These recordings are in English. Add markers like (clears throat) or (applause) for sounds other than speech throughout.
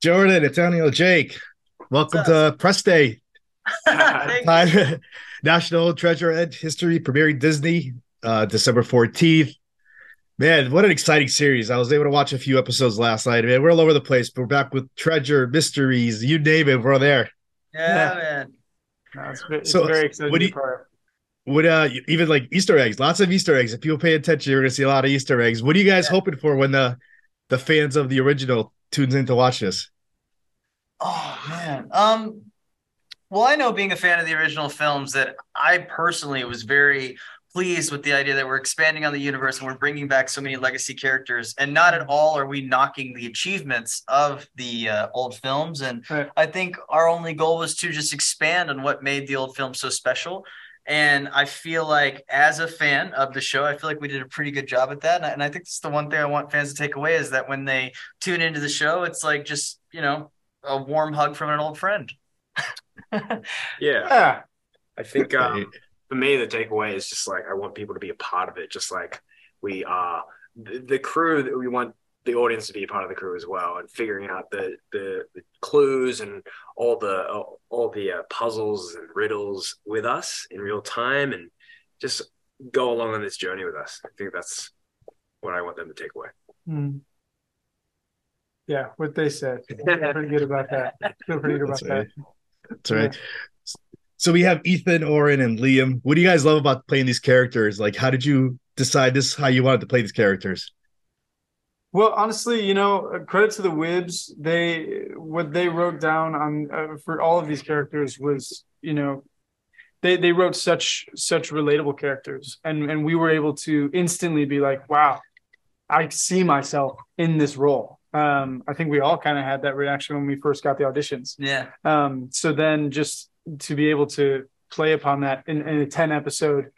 Jordan, Antonio, Jake. Welcome to Press Day. (laughs) (laughs) National Treasure Hunt History premiering Disney uh, December 14th. Man, what an exciting series. I was able to watch a few episodes last night. Man, we're all over the place. But we're back with treasure, mysteries, you name it, we're there. Yeah, man. No, it's, it's So, very exciting. what do you- part. What uh even like Easter eggs, lots of Easter eggs. If people pay attention, you're gonna see a lot of Easter eggs. What are you guys hoping for when the the fans of the original tunes in to watch this? Oh man. Um well, I know being a fan of the original films that I personally was very pleased with the idea that we're expanding on the universe and we're bringing back so many legacy characters and not at all are we knocking the achievements of the uh, old films and Right. I think our only goal was to just expand on what made the old film so special and I feel like as a fan of the show I feel like we did a pretty good job at that and I, and I think that's the one thing I want fans to take away is that when they tune into the show it's like just you know a warm hug from an old friend (laughs) Yeah, Yeah. I think um, for me the takeaway is just like I want people to be a part of it, just like we are the, the crew. That we want the audience to be a part of the crew as well, and figuring out the the, the clues and all the all, all the uh, puzzles and riddles with us in real time, and just go along on this journey with us. I think that's what I want them to take away. Mm. Yeah, what they said. (laughs) Feel pretty good about that. Feel pretty good about That's that. That's right. So we have Ethan, Oren, and Liam. What do you guys love about playing these characters? Like, how did you decide this? How you wanted to play these characters? Well, honestly, you know, uh, credit to the Wibs. They what they wrote down on uh, for all of these characters was, you know, they they wrote such such relatable characters, and and we were able to instantly be like, wow, I see myself in this role. Um, I think we all kind of had that reaction when we first got the auditions. yeah Um, so then just to be able to play upon that in, in a 10 episode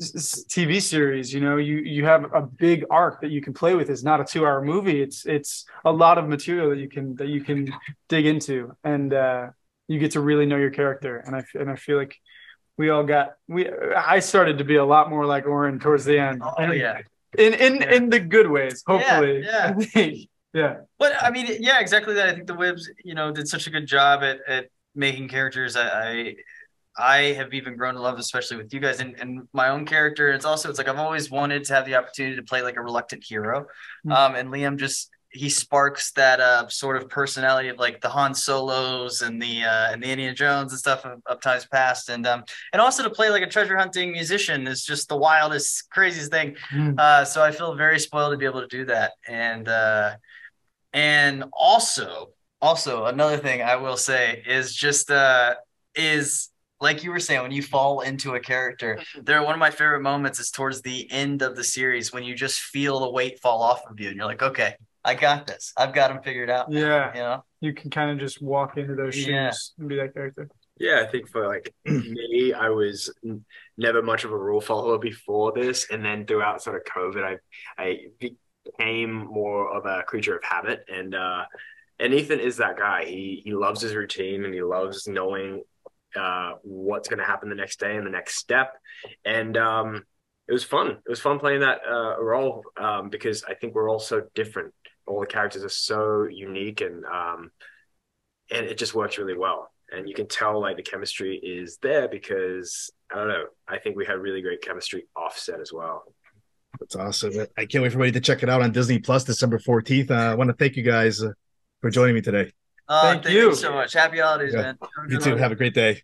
TV series, you know, you, you have a big arc that you can play with. It's not a two hour movie. It's, it's a lot of material that you can, that you can dig into and, uh, you get to really know your character. And I and I feel like we all got, we, I started to be a lot more like Oren towards the end. oh And yeah In, in, Yeah. in the good ways, hopefully. yeah. (laughs) yeah. But I mean, yeah, exactly that. I think the Wibs, you know, did such a good job at, at making characters. I, I I have even grown to love, especially with you guys and, and my own character. It's also it's like I've always wanted to have the opportunity to play like a reluctant hero. Mm. Um, and Liam just he sparks that uh sort of personality of like the Han Solos and the uh and the Indiana Jones and stuff of, of times past. And um and also to play like a treasure hunting musician is just the wildest, craziest thing. Mm. Uh, so I feel very spoiled to be able to do that. And uh, and also, also another thing I will say is just uh, is like you were saying when you fall into a character. There, one of my favorite moments is towards the end of the series when you just feel the weight fall off of you, and you're like, okay, I got this. I've got him figured out. Yeah. You know, You can kind of just walk into those shoes Yeah. and be that character. Yeah, I think for like (clears throat) me, I was never much of a rule follower before this, and then throughout sort of COVID, I I became more of a creature of habit, and uh, and Ethan is that guy. He he loves his routine, and he loves knowing uh, what's going to happen the next day and the next step, and um, it was fun. It was fun playing that uh, role um, because I think we're all so different. All the characters are so unique, and um, and it just works really well. And you can tell like the chemistry is there because I don't know. I think we had really great chemistry offset as well. That's awesome. I can't wait for everybody to check it out on Disney Plus December 14th. Uh, I want to thank you guys uh, for joining me today. Uh, thank, thank you. you. so much. Happy holidays, yeah. man. You too. Have a great day.